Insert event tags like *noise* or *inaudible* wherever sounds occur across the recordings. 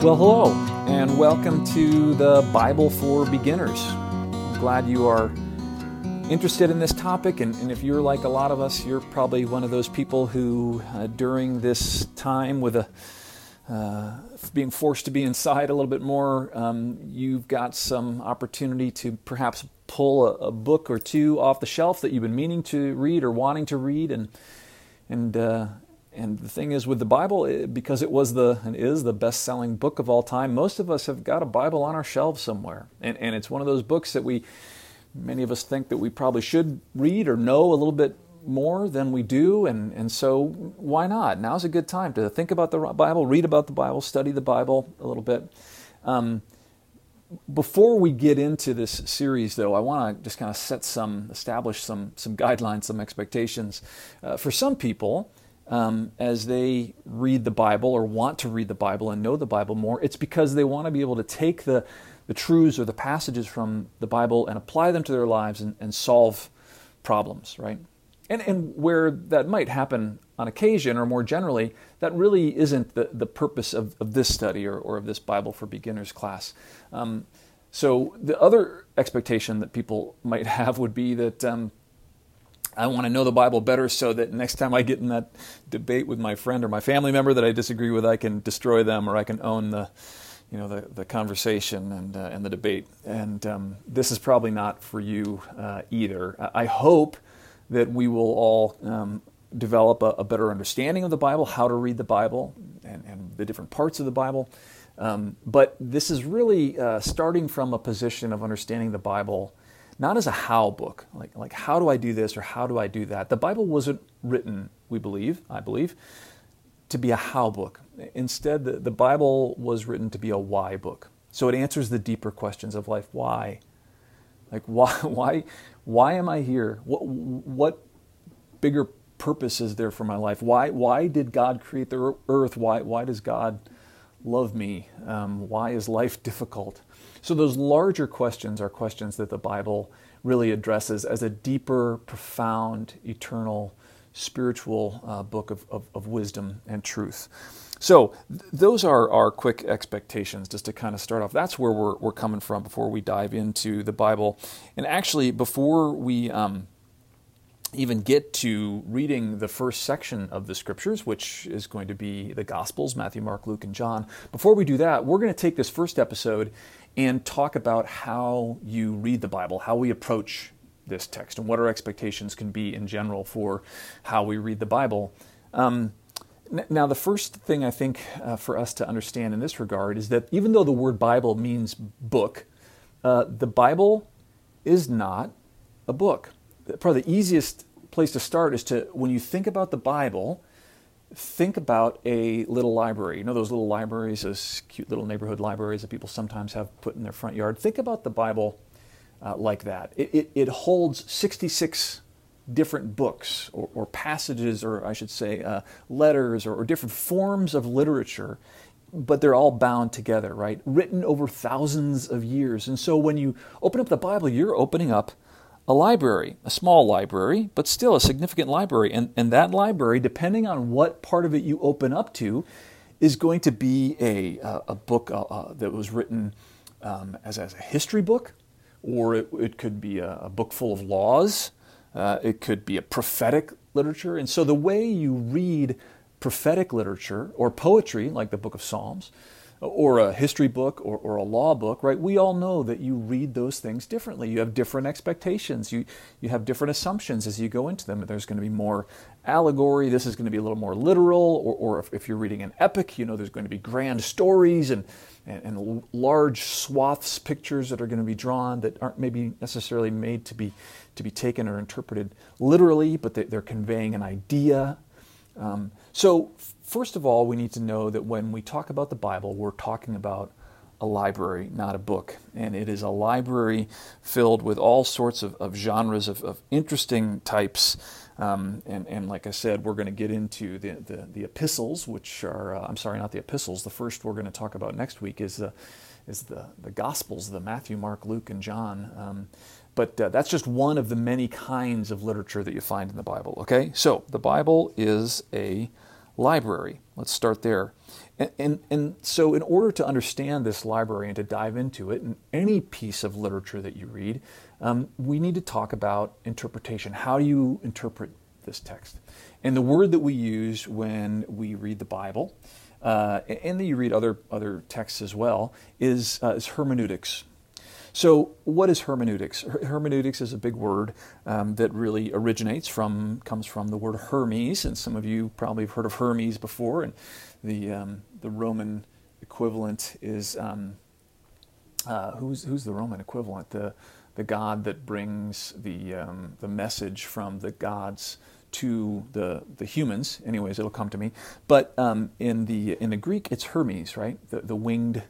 Well, hello, and welcome to the Bible for Beginners. I'm glad you are interested in this topic, and, and, if you're like a lot of us, you're probably one of those people who, uh, during this time with a uh, being forced to be inside a little bit more, um, you've got some opportunity to perhaps pull a, a, book or two off the shelf that you've been meaning to read or wanting to read, and and uh, and the thing is, with the Bible, because it was the and is the best-selling book of all time, most of us have got a Bible on our shelves somewhere, and and it's one of those books that we, many of us think that we probably should read or know a little bit more than we do, and and so why not? Now's a good time to think about the Bible, read about the Bible, study the Bible a little bit. Um, before we get into this series, though, I want to just kind of set some, establish some, some guidelines, some expectations. Uh, for some people, um, as they read the Bible or want to read the Bible and know the Bible more, it's because they want to be able to take the, the truths or the passages from the Bible and apply them to their lives and, and solve problems, right? And, and where that might happen on occasion or more generally, that really isn't the, the purpose of, of this study or, or of this Bible for Beginners class. Um, so the other expectation that people might *laughs* have would be that um, I want to know the Bible better so that next time I get in that debate with my friend or my family member that I disagree with, I can destroy them or I can own the, you know, the, the conversation and, uh, and the debate. And um, this is probably not for you uh, either. I hope that we will all um, develop a, a, better understanding of the Bible, how to read the Bible, and, and the different parts of the Bible. Um, but this is really uh, starting from a position of understanding the Bible not as a how book, like, like how do I do this or how do I do that. The Bible wasn't written, we believe, I believe, to be a how book. Instead, the, the Bible was written to be a why book. So it answers the deeper questions of life. Why? Like *laughs* why why why am I here? What what bigger purpose is there for my life? Why why did God create the earth? Why why does God love me? Um, why is life *laughs* difficult? So, those larger questions are questions that the Bible really addresses as a deeper, profound, eternal, spiritual uh, book of, of, of, wisdom and truth. So, th- those are our quick expectations just to kind of start off. That's where we're, we're coming from before we dive into the Bible. And actually, before we. Um, even get to reading the first section of the scriptures, which is going to be the Gospels Matthew, Mark, Luke, and John. Before we do that, we're going to take this first episode and talk about how you read the Bible, how we approach this text, and what our expectations can be in general for how we read the Bible. Um, now, the first thing I think uh, for us to understand in this regard is that even though the word Bible means book, uh, the Bible is not a book probably the easiest place to start is to, when you think about the Bible, think about a little library. You know those little libraries, those cute little neighborhood libraries that people sometimes have put in their front yard? Think about the Bible uh, like that. It, it, it, holds 66 different books or, or, passages, or I should say, uh, letters or, or different forms of literature, but they're all bound together, right? Written over thousands of years. And so when you open up the Bible, you're opening up a library, a small library, but still a significant library. And, and that library, depending on what part of it you open up to, is going to be a, a book uh, uh, that was written um, as, as a history book, or it, it could be a, a, book full of laws, uh, it could be a prophetic literature. And so the way you read prophetic literature or poetry, like the book of Psalms, or a history book or, or a law book, right? We all know that you read those things differently. You have different expectations. You, you have different assumptions as you go into them. There's going to be more allegory. This is going to be a little more literal. Or, or if, if you're reading an epic, you know there's going to be grand stories and, and, and large swaths, pictures that are going to be drawn that aren't maybe necessarily made to be, to be taken or interpreted literally, but they, they're conveying an idea. Um, so First of all, we need to know that when we talk about the Bible, we're talking about a library, not a book. And it is a library filled with all sorts of, of genres of, of, interesting types. Um, and, and like I said, we're going to get into the, the, the epistles, which are, uh, I'm sorry, not the epistles. The first we're going to talk about next week is, uh, is the, the Gospels, the Matthew, Mark, Luke, and John. Um, but uh, that's just one of the many kinds of literature that you find in the Bible, okay? So the Bible is a library. Let's start there. And, and, and, so, in order to understand this library and to dive into it, and any piece of literature that you read, um, we need to talk about interpretation. How do you interpret this text? And the word that we use when we read the Bible, uh, and that you read other, other texts as well, is, uh, is hermeneutics. So, what is hermeneutics? Hermeneutics is a big word um, that really originates from, comes from the word Hermes, and some of you probably have heard of Hermes before, and the, um, the Roman equivalent is, um, uh, who's, who's the Roman equivalent? The, the god that brings the, um, the message from the gods to the, the humans. Anyways, it'll come to me. But um, in, the, in the Greek, it's Hermes, right? The, the winged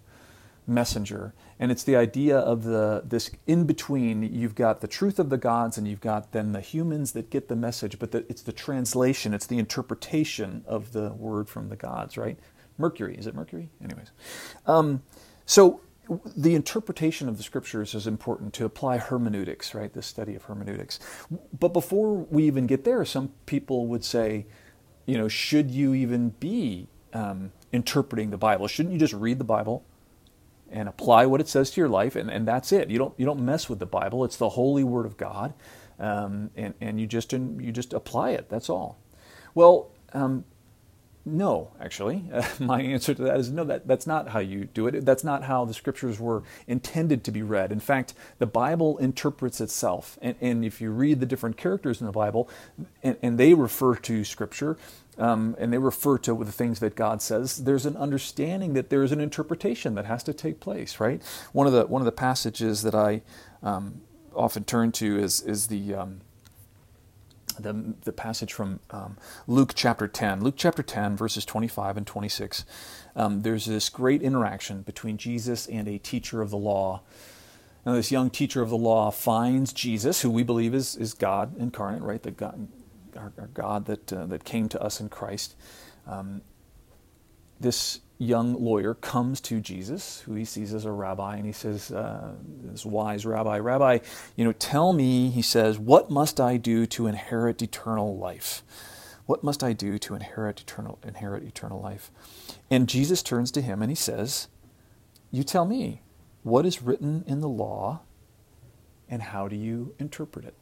messenger. And it's the idea of the this in between. You've got the truth of the gods, and you've got then the humans that get the message. But the, it's the translation, it's the interpretation of the word from the gods, right? Mercury is it Mercury? Anyways, um, so the interpretation of the scriptures is important to apply hermeneutics, right? The study of hermeneutics. But before we even get there, some people would say, you know, should you even be um, interpreting the Bible? Shouldn't you just read the Bible and apply what it says to your life, and, and that's it? You don't you don't mess with the Bible. It's the holy Word of God, um, and and you just you just apply it. That's all. Well, um, no, actually. Uh, *laughs* my answer to that is no, that, that's not how you do it. That's not how the scriptures were intended to be read. In fact, the Bible interprets itself. And, and if you read the different characters in the Bible, and, and they refer to scripture, um, and they refer to the things that God says, there's an understanding that there is an interpretation that has to take place, right? One of the, one of the passages that I um, often turn to is, is the. Um, the, the passage from um, Luke chapter 10. Luke chapter 10, verses 25 and 26. Um, there's this great interaction between Jesus and a teacher of the law. Now, this young teacher of the law finds Jesus, who we believe is, is God incarnate, right? The God, our, our God that, uh, that came to us in Christ. Um, this young lawyer comes to Jesus, who he sees as a rabbi, and he says, uh, this wise rabbi, Rabbi, you know, tell me, he says, what must I do to inherit eternal life? What must I do to inherit eternal, inherit eternal life? And Jesus turns to him and he says, You tell me, what is written in the law and how do you interpret it?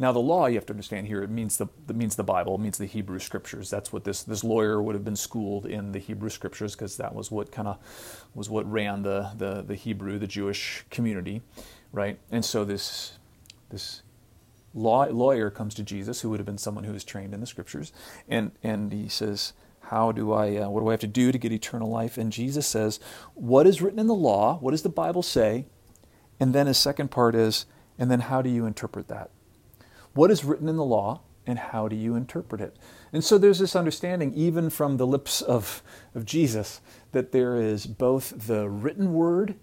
Now, the law you have to understand here it means the it means the Bible, it means the Hebrew Scriptures. That's what this this lawyer would have been schooled in the Hebrew Scriptures because that was what kind of was what ran the, the the Hebrew, the Jewish community, right? And so this this law, lawyer comes to Jesus, who would have been someone who was trained in the Scriptures, and and he says, "How do I? Uh, what do I have to do to get eternal life?" And Jesus says, "What is written in the law? What does the Bible say?" And then his second part is, "And then how do you interpret that?" What is written in the law and how do you interpret it? And so there's this understanding, even from the lips of, of Jesus, that there is both the written word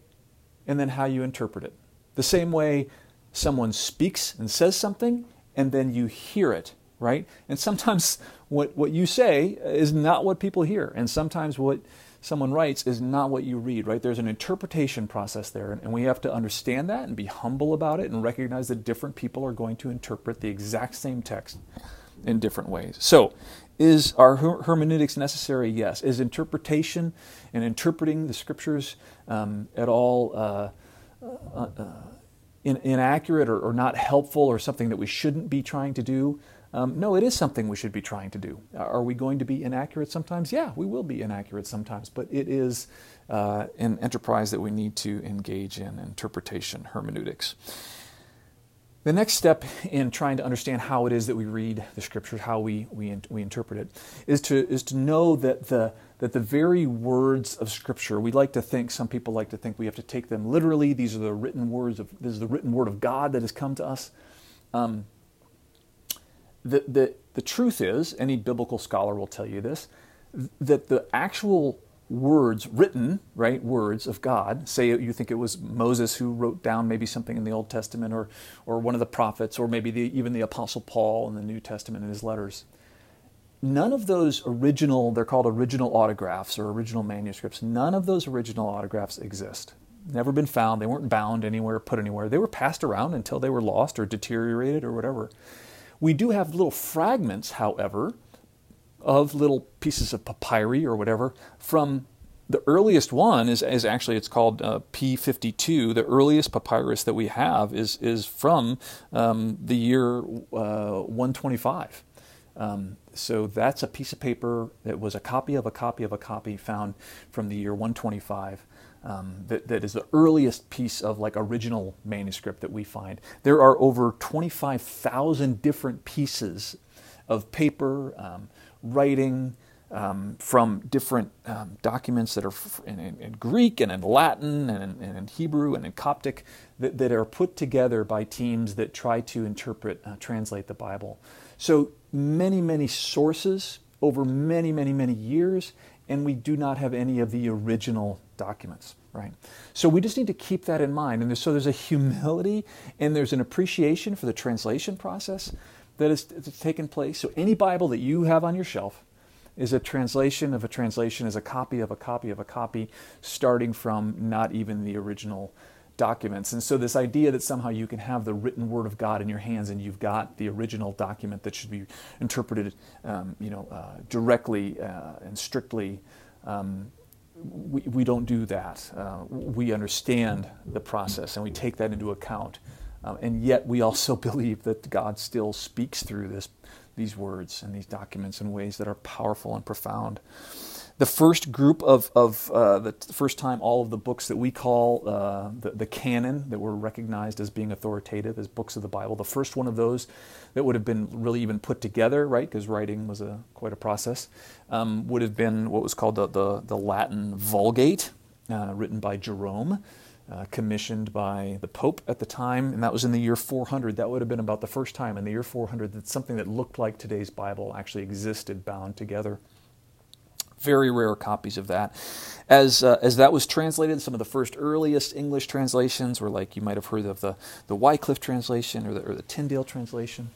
and then how you interpret it. The same way someone speaks and says something and then you hear it, right? And sometimes *laughs* what, what you say is not what people hear. And sometimes what someone writes is not what you read, right? There's an interpretation process there, and we have to understand that and be humble about it and recognize that different people are going to interpret the exact same text in different ways. So, is our hermeneutics necessary? Yes. Is interpretation and interpreting the scriptures um, at all uh, uh, uh, inaccurate or, or not helpful or something that we shouldn't be trying to do? Um, no, it is something we should be trying to do. Are we going to be inaccurate sometimes? Yeah, we will be inaccurate sometimes, but it is uh, an enterprise that we need to engage in interpretation, hermeneutics. The next step in trying to understand how it is that we read the scriptures, how we, we, we interpret it, is to, is to know that the, that the very words of scripture, we like to think, some people like to think we have to take them literally. These are the written words of, this is the written word of God that has come to us. Um, the, the, the truth is, any biblical scholar will tell you this, that the actual words written, right, words of God, say you think it was Moses who wrote down maybe something in the Old Testament or, or one of the prophets or maybe the, even the Apostle Paul in the New Testament in his letters. None of those original, they're called original autographs or original manuscripts, none of those original autographs exist. Never been found. They weren't bound anywhere, put anywhere. They were passed around until they were lost or deteriorated or whatever. We do have little fragments, however, of little pieces of papyri or whatever from the earliest one is, is actually it's called uh, P52. The earliest papyrus that we have is is from um, the year uh, 125. Um, so that's a piece of paper that was a copy of a copy of a copy found from the year 125. Um, that, that is the earliest piece of like original manuscript that we find. There are over 25,000 different pieces of paper, um, writing, um, from different um, documents that are in, in, in, Greek and in Latin and in, and in, Hebrew and in Coptic that, that, are put together by teams that try to interpret, uh, translate the Bible. So many, many sources over many, many, many years, and we do not have any of the original documents, right? So we just need to keep that in mind. And there's, so there's a humility and there's an appreciation for the translation process that has taken place. So any Bible that you have on your shelf, is a translation of a translation, is a copy of a copy of a copy, starting from not even the original documents. And so, this idea that somehow you can have the written word of God in your hands and you've got the original document that should be interpreted, um, you know, uh, directly uh, and strictly. Um, we, we don't do that. Uh, we understand the process and we take that into account. Um, and yet, we also *laughs* believe that God still speaks through this these words and these documents in ways that are powerful and profound. The first group of, of uh, the first time all of the books that we call uh, the, the canon that were recognized as being authoritative as books of the Bible, the first one of those that would have been really even put together, right, because writing was a, quite a process, um, would have been what was called the, the, the Latin Vulgate, uh, written by Jerome uh, commissioned by the Pope at the time, and that was in the year 400. That would have been about the first time in the year 400 that something that looked like today's Bible actually existed bound together. Very rare copies of that. As, uh, as that was translated, some of the first earliest English translations were like you might have heard of the, the Wycliffe translation or the, or the Tyndale translation.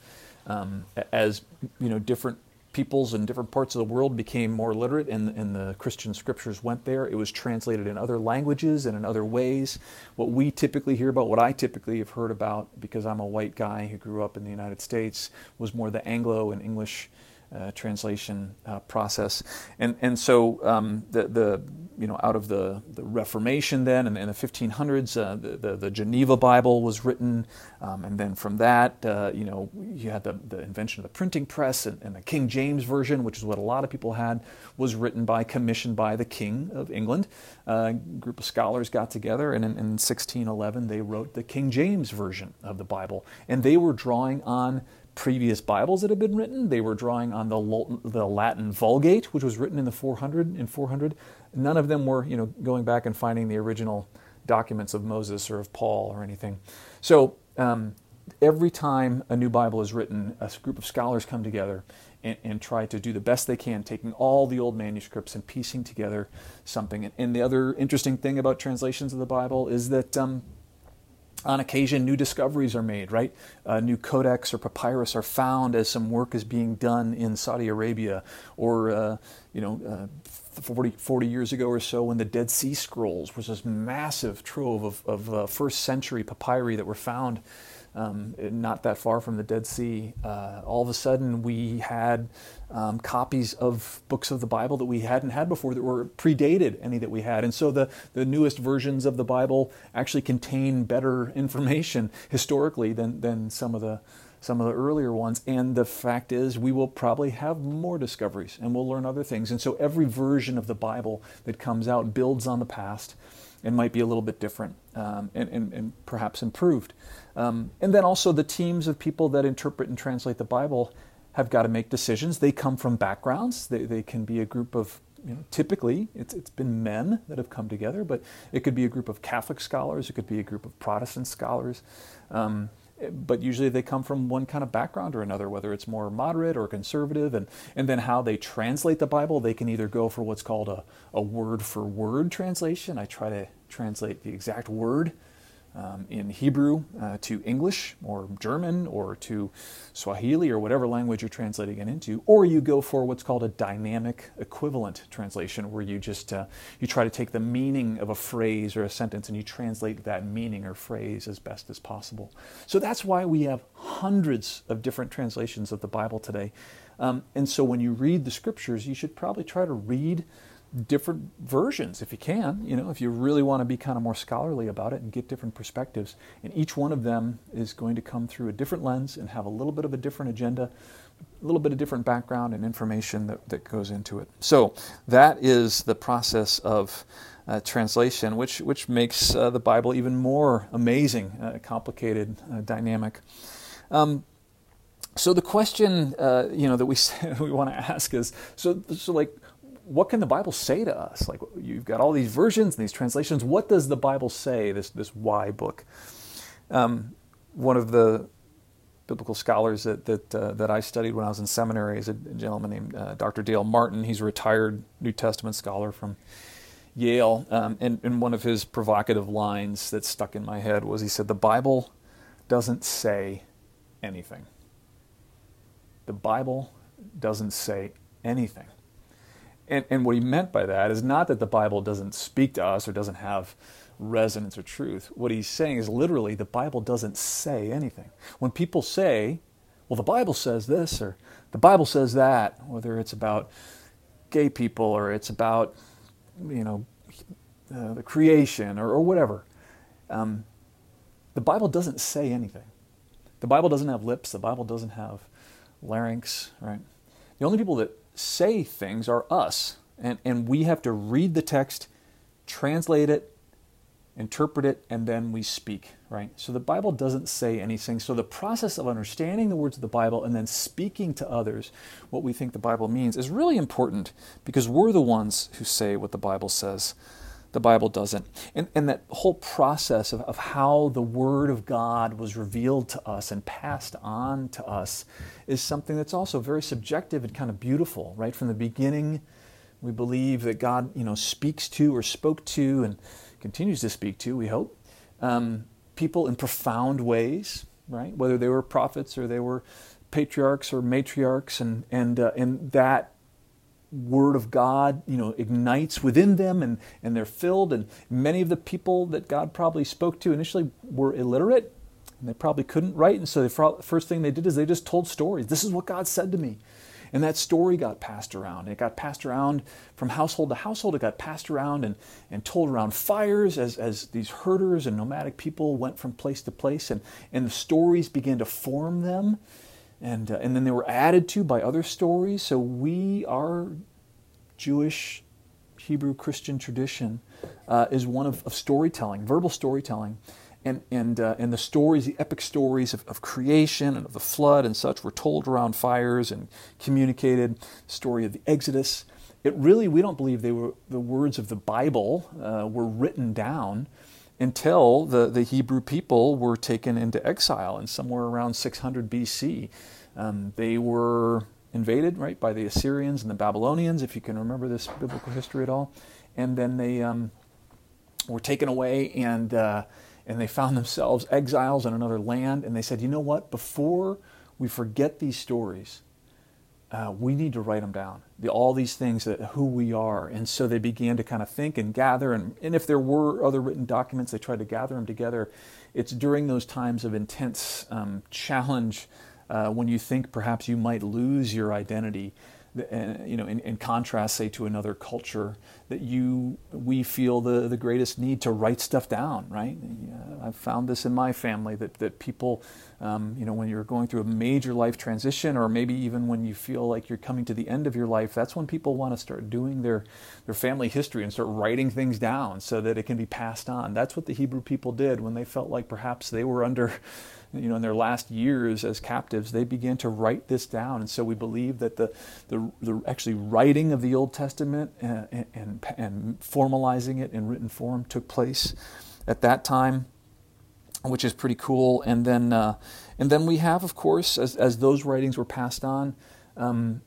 Um, as you know, different peoples in different parts of the world became more literate and, and the Christian scriptures went there. It was translated in other languages and in other ways. What we typically hear about, what I typically have heard about, because I'm a white guy who grew up in the United States, was more the Anglo and English uh, translation uh, process. And, and so um, the, the, you know, out of the, the Reformation then and in the 1500s, uh, the, the, the, Geneva Bible was written. Um, and then from that, uh, you know, you had the, the invention of the printing press and, and, the King James Version, which is what a lot of people had, was written by, commissioned by the King of England. Uh, a group of scholars got together and in, in 1611 they wrote the King James Version of the Bible. And they were drawing on previous Bibles that had been written. They were drawing on the, the Latin Vulgate, which was written in the 400 in 400. None of them were, you know, going back and finding the original documents of Moses or of Paul or anything. So um, every time a new Bible is written, a group of scholars come together and, and, try to do the best they can, taking all the old manuscripts and piecing together something. And, and the other interesting thing about translations of the Bible is that um, on occasion, new discoveries are made, right? Uh, new codex or papyrus are found as some work is being done in Saudi Arabia, or, uh, you know, uh, 40, 40, years ago or so when the Dead Sea Scrolls was this massive trove of, of uh, first century papyri that were found um, not that far from the Dead Sea, uh, all of a sudden we had um, copies of books of the Bible that we hadn't had before that were predated any that we had. And so the, the newest versions of the Bible actually contain better information historically than, than some of the some of the earlier ones. And the fact is, we will probably have more discoveries and we'll learn other things. And so every version of the Bible that comes out builds on the past and might be a little bit different um, and, and, and, perhaps improved. Um, and then also the teams of people that interpret and translate the Bible have got to make decisions. They come from backgrounds. They, they can be a group of, you know, typically it's, it's been men that have come together, but it could be a group of Catholic scholars, it could be a group of Protestant scholars. Um, but usually they come from one kind of background or another, whether it's more moderate or conservative, and, and then how they translate the Bible. They can either go for what's called a, a word for word translation. I try to translate the exact word um, in Hebrew uh, to English or German or to Swahili or whatever language you're translating it into, or you go for what's called a dynamic equivalent translation, where you just uh, you try to take the meaning of a phrase or a sentence and you translate that meaning or phrase as best as possible. So that's why we have hundreds of different translations of the Bible today. Um, and so when you read the scriptures, you should probably try to read different versions if you can, you know, if you really want to be kind of more scholarly about it and get different perspectives. And each one of them is going to come through a different lens and have a little bit of a different agenda, a little bit of different background and information that, that goes into it. So that is the process of uh, translation, which, which makes uh, the Bible even more amazing, uh, complicated, uh, dynamic. Um, so the question, uh, you know, that we *laughs* we want to ask is, so so like, what can the Bible say to us? Like you've got all these versions and these translations. What does the Bible say? This this why book. Um, one of the biblical scholars that that uh, that I studied when I was in seminary is a gentleman named uh, Dr. Dale Martin. He's a retired New Testament scholar from Yale, um, and, and one of his provocative lines that stuck in my head was he said, "The Bible doesn't say anything." The Bible doesn't say anything. And, and what he meant by that is not that the Bible doesn't speak to us or doesn't have resonance or truth. What he's saying is literally the Bible doesn't say anything. When people say, well, the Bible says this or the Bible says that, whether it's about gay people or it's about, you know, uh, the creation or, or whatever, um, the Bible doesn't say anything. The Bible doesn't have lips. The Bible doesn't have larynx, right? The only people that say things are us. And, and we have to read the text, translate it, interpret it, and then we speak, right? So the Bible doesn't say anything. So the process of understanding the words of the Bible and then speaking to others what we think the Bible means is really important because we're the ones who say what the Bible says the Bible doesn't. And, and that whole process of, of how the Word of God was revealed to us and passed on to us is something that's also very subjective and kind of beautiful, right? From the beginning, we believe that God, you know, speaks to or spoke to and continues to speak to, we hope, um, people in profound ways, right? Whether they were prophets or they were patriarchs or matriarchs, and, and, uh, and that word of God, you know, ignites within them and, and they're filled. And many of the people that God probably spoke to initially were illiterate and they probably couldn't write. And so the first thing they did is they just told stories. This is what God said to me. And that story got passed around. It got passed around from household to household. It got passed around and, and told around fires as, as these herders and nomadic people went from place to place. And, and the stories began to form them and uh, and then they were added to by other stories. So we, our Jewish, Hebrew Christian tradition, uh, is one of, of, storytelling, verbal storytelling, and and uh, and the stories, the epic stories of, of, creation and of the flood and such, were told around fires and communicated. Story of the Exodus. It really, we don't believe they were the words of the Bible uh, were written down until the, the Hebrew people were taken into exile in somewhere around 600 BC. Um, they were invaded, right, by the Assyrians and the Babylonians, if you can remember this biblical history at all. And then they um, were taken away and, uh, and they found themselves exiles in another land. And they said, you know what, before we forget these stories, uh, we need to write them down. The, all these things that who we are. And so they began to kind of think and gather. And, and if there were other written documents, they tried to gather them together. It's during those times of intense um, challenge uh, when you think perhaps you might lose your identity uh, you know, in, in, contrast, say, to another culture, that you we feel the, the greatest need to write stuff down, right? I've found this in my family that, that people, um, you know, when you're going through a major life transition, or maybe even when you feel like you're coming to the end of your life, that's when people want to start doing their, their family history and start writing things down so that it can be passed on. That's what the Hebrew people did when they felt like perhaps they were under you know, in their last years as captives, they began to write this down. And so we believe that the, the, the actually writing of the Old Testament and, and, and formalizing it in written form took place at that time, which is pretty cool. And then, uh, and then we have, of course, as, as those writings were passed on, um,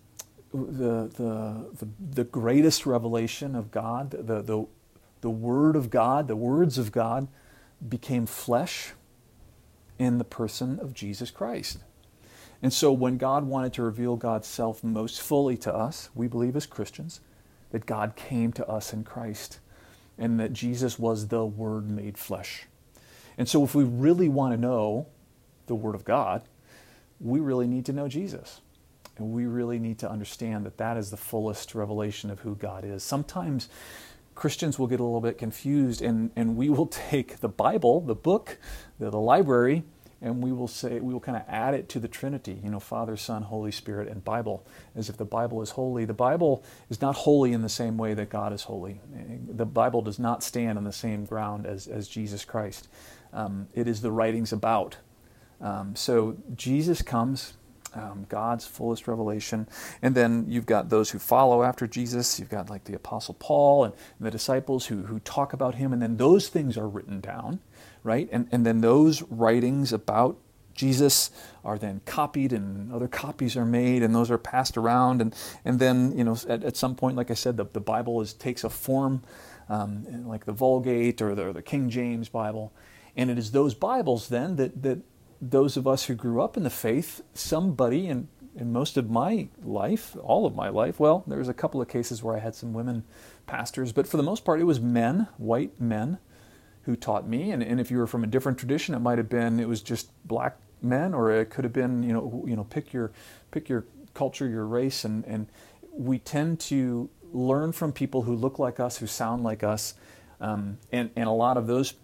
the, the, the, the greatest revelation of God, the, the, the Word of God, the words of God, became flesh in the person of Jesus Christ. And so when God wanted to reveal God's self most fully to us, we believe as Christians that God came to us in Christ and that Jesus was the Word made flesh. And so if we really want to know the Word of God, we really need to know Jesus. And we really need to understand that that is the fullest revelation of who God is. Sometimes Christians will get a little bit confused and, and we will *laughs* take the Bible, the book, the, the library, and we will say we will kind of add it to the Trinity, you know, Father, Son, Holy Spirit, and Bible, as if the Bible is holy. The Bible is not holy in the same way that God is holy. The Bible does not stand on the same ground as, as Jesus Christ. Um, it is the writings about. Um, so Jesus comes, um, God's fullest revelation. And then you've got those who follow after Jesus. You've got like the Apostle Paul and, the disciples who, who talk about him. And then those things are written down, right? And, and then those writings about Jesus are then copied and other copies are made and those are passed around. And, and then, you know, at, at some point, like I said, the, the Bible is, takes a form um, like the Vulgate or the, or the King James Bible. And it is those Bibles then that, that those of us who grew up in the faith, somebody in, in most of my life, all of my life, well, there was a couple of cases where I had some women pastors, but for the most part, it was men, white men, who taught me. And, and if you were from a different tradition, it might have been it was just black men, or it could have been you know you know pick your pick your culture, your race, and and we tend to learn from people who look like us, who sound like us, um, and and a lot of those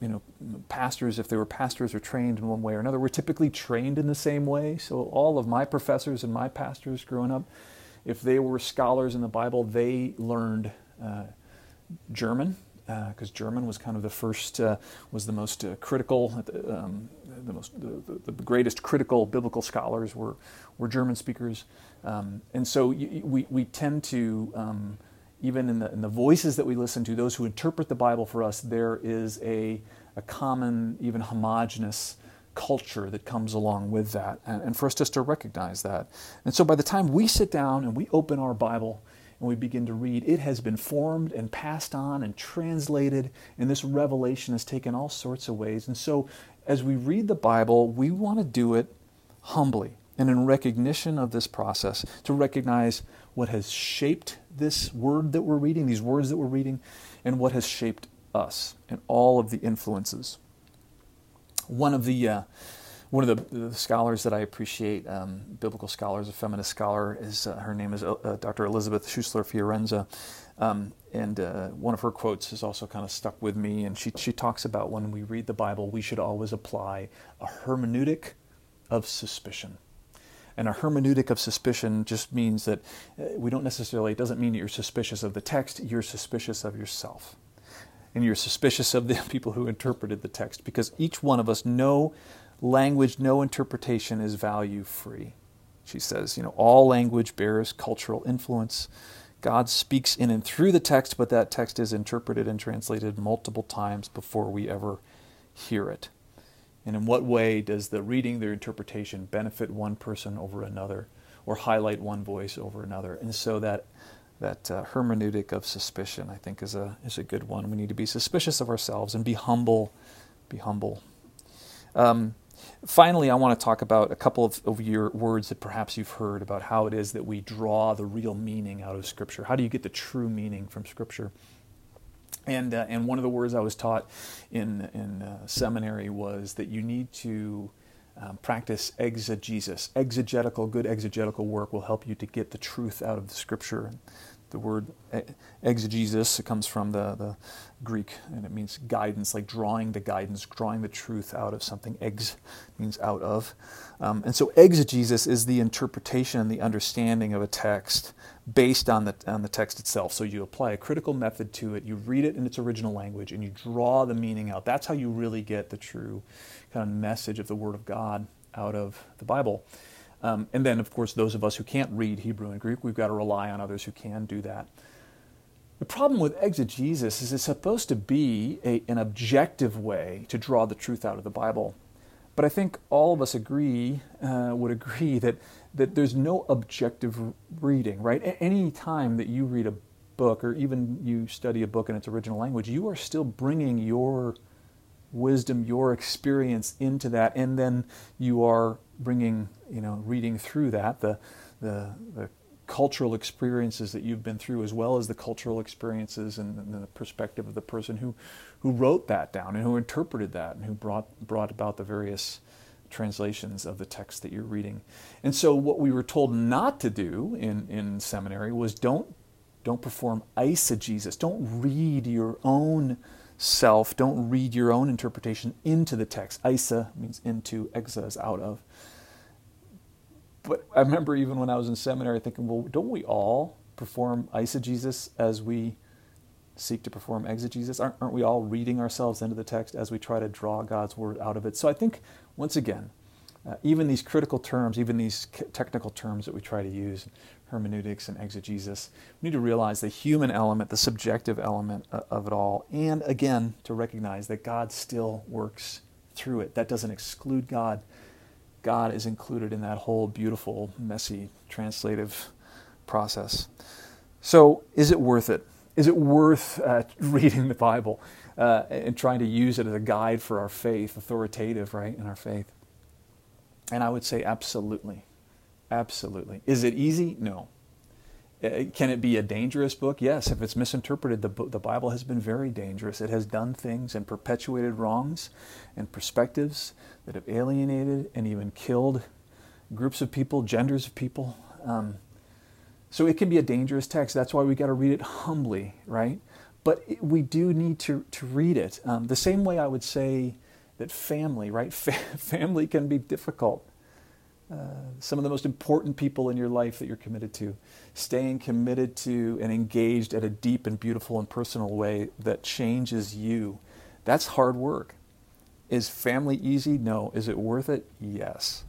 you know, pastors, if they were pastors or trained in one way or another, were typically trained in the same way. So all of my professors and my pastors growing up, if they were scholars in the Bible, they learned uh, German because uh, German was kind of the first, uh, was the most uh, critical, um, the most, the, the, greatest critical biblical scholars were were German speakers, um, and so we we tend to um, even in the, in the voices that we listen to, those who interpret the Bible for us, there is a, a common, even homogenous culture that comes along with that. And, and for us just to recognize that. And so by the time we sit down and we open our Bible, and we begin to read, it has been formed and passed on and translated, and this revelation has taken all sorts of ways. And so, as we read the Bible, we want to do it humbly and in recognition of this process, to recognize what has shaped this word that we're reading, these words that we're reading, and what has shaped us and all of the influences. One of the uh, one of the, the, scholars that I appreciate, um, biblical scholars, a feminist scholar, is uh, her name is uh, Dr. Elizabeth Schussler Fiorenza, um, and uh, one of her quotes has also kind of stuck with me. And she she talks about when we read the Bible, we should always apply a hermeneutic of suspicion. And a hermeneutic of suspicion just means that uh, we don't necessarily, it doesn't mean that you're suspicious of the text, you're suspicious of yourself. And you're suspicious of the *laughs* people who interpreted the text because each one of us, no language, no interpretation is value free. She says, you know, all language bears cultural influence. God speaks in and through the text, but that text is interpreted and translated multiple times before we ever hear it. And in what way does the reading, their interpretation, benefit one person over another or highlight one voice over another? And so that, that uh, hermeneutic of suspicion, I think, is a, is a good one. We need to be suspicious of ourselves and be humble. Be humble. Um, finally, I want to talk about a couple of, of your words that perhaps you've heard about how it is that we draw the real meaning out of Scripture. How do you get the true meaning from Scripture? And, uh, and one of the words I was taught in, in uh, seminary was that you need to um, practice exegesis. Exegetical, good exegetical work will help you to get the truth out of the scripture. The word exegesis it comes from the, the Greek and it means guidance, like drawing the guidance, drawing the truth out of something. Ex means out of. Um, and so exegesis is the interpretation and the understanding of a text based on the, on the text itself. So you apply a critical method to it, you read it in its original language, and you draw the meaning out. That's how you really get the true kind of message of the Word of God out of the Bible. Um, and then, of course, those of us who can't read Hebrew and Greek, we've got to rely on others who can do that. The problem with exegesis is it's supposed to be a, an objective way to draw the truth out of the Bible. But I think all of us agree, uh, would agree that, that there's no objective reading, right? Any time that you read a book or even you study a book in its original language, you are still bringing your wisdom, your experience into that, and then you are bringing, you know, reading through that the the, the cultural experiences that you've been through, as well as the cultural experiences and, and, the perspective of the person who, who wrote that down and who interpreted that and who brought, brought about the various translations of the text that you're reading. And so, what we were told not to do in, in seminary was don't, don't perform eisegesis, don't read your own self, don't read your own interpretation into the text. Isa means into, exa is out of but I remember even when I was in seminary thinking, well, don't we all perform eisegesis as we seek to perform exegesis? Aren't, aren't we all reading ourselves into the text as we try to draw God's word out of it? So I think, once again, uh, even these critical terms, even these technical terms that we try to use, hermeneutics and exegesis, we need to realize the human element, the subjective element uh, of it all, and again, to recognize that God still works through it. That doesn't exclude God God is included in that whole beautiful, messy translative process. So, is it worth it? Is it worth uh, *laughs* reading the Bible uh, and trying to use it as a guide for our faith, authoritative, right, in our faith? And I would say absolutely. Absolutely. Is it easy? No. Uh, can it be a dangerous book? Yes. If it's misinterpreted, the, the Bible has been very dangerous. It has done things and perpetuated wrongs and perspectives that have alienated and even killed groups of people, genders of people. Um, so it can be a dangerous text. That's why we got to read it humbly, right? But it, we do need to, to read it. Um, the same way I would say that family, right? Fa- *laughs* family can be difficult. Uh, some of the most important people in your life that you're committed to, staying committed to and engaged at a deep and beautiful and personal way that changes you. That's hard work. Is family easy? No. Is it worth it? Yes.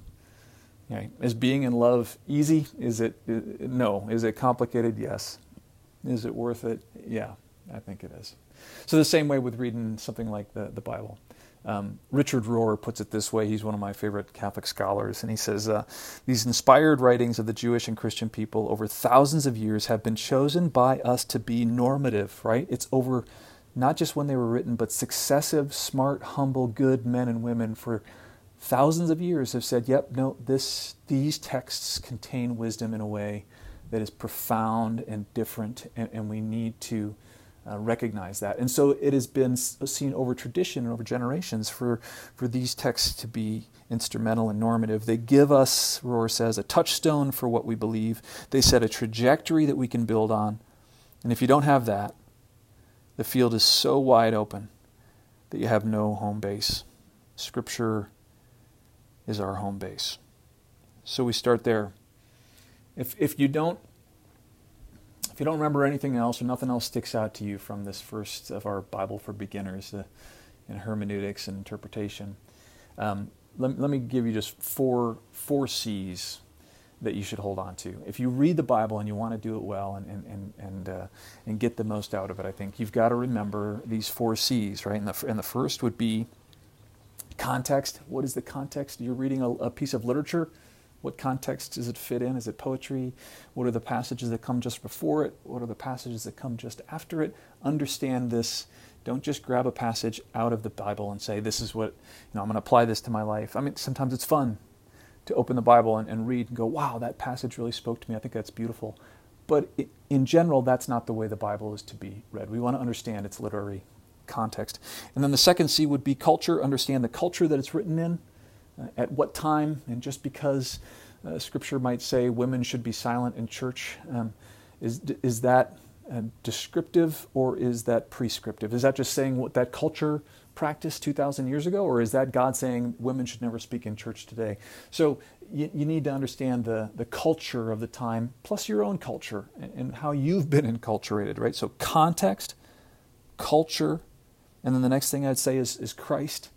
Okay. Is being in love easy? Is it uh, no? Is it complicated? Yes. Is it worth it? Yeah, I think it is. So the same way with reading something like the, the Bible. Um, Richard Rohr puts it this way. He's one of my favorite Catholic scholars, and he says uh, these inspired writings of the Jewish and Christian people over thousands of years have been chosen by us to be normative. Right? It's over not just when they were written, but successive, smart, humble, good men and women for thousands of years have said, "Yep, no, this these texts contain wisdom in a way that is profound and different, and, and we need to." Uh, recognize that. And so it has been seen over tradition and over generations for, for these texts to be instrumental and normative. They give us, Rohr says, a touchstone for what we believe. They set a trajectory that we can build on. And if you don't have that, the field is so wide open that you have no home base. Scripture is our home base. So we start there. If, if you don't if you don't remember anything else or nothing else sticks out to you from this first of our Bible for beginners uh, in hermeneutics and interpretation, um, let, let me give you just four, four C's that you should hold on to. If you read the Bible and you want to do it well and, and, and, and, uh, and get the most out of it, I think you've got to remember these four C's, right? And the, and the first would be context. What is the context? You're reading a, a piece of literature what context does it fit in? Is it poetry? What are the passages that come just before it? What are the passages that come just after it? Understand this. Don't just grab a passage out of the Bible and say, this is what, you know, I'm going to apply this to my life. I mean, sometimes it's fun to open the Bible and, and read and go, wow, that passage really spoke to me. I think that's beautiful. But in general, that's not the way the Bible is to be read. We want to understand its literary context. And then the second C would be culture, understand the culture that it's written in at what time, and just because uh, Scripture might say women should be silent in church, um, is, is that uh, descriptive or is that prescriptive? Is that just saying what that culture practiced 2,000 years ago, or is that God saying women should never speak in church today? So you, you need to understand the, the culture of the time, plus your own culture and, and how you've been enculturated, right? So context, culture, and then the next thing I'd say is, is Christ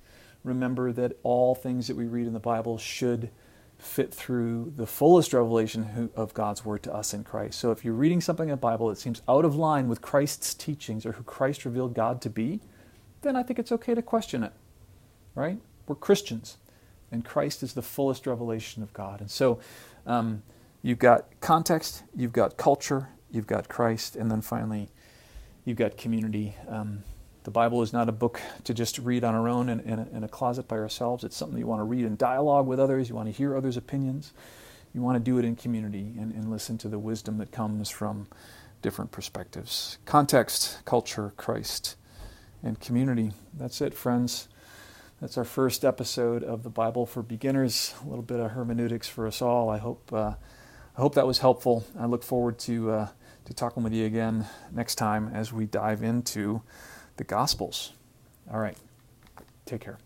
remember that all things that we read in the Bible should fit through the fullest revelation of God's word to us in Christ. So if you're reading something in the Bible that seems out of line with Christ's teachings or who Christ revealed God to be, then I think it's okay to question it. Right? We're Christians, and Christ is the fullest revelation of God. And so um, you've got context, you've got culture, you've got Christ, and then finally you've got community. Um, The Bible is not a book to just read on our own in, in, a, in a closet by ourselves. It's something you want to read in dialogue with others. You want to hear others' opinions. You want to do it in community and, and listen to the wisdom that comes from different perspectives. Context, culture, Christ, and community. That's it, friends. That's our first episode of the Bible for Beginners. A little bit of hermeneutics for us all. I hope uh, I hope that was helpful. I look forward to uh, to talking with you again next time as we dive into the Gospels. All right. Take care.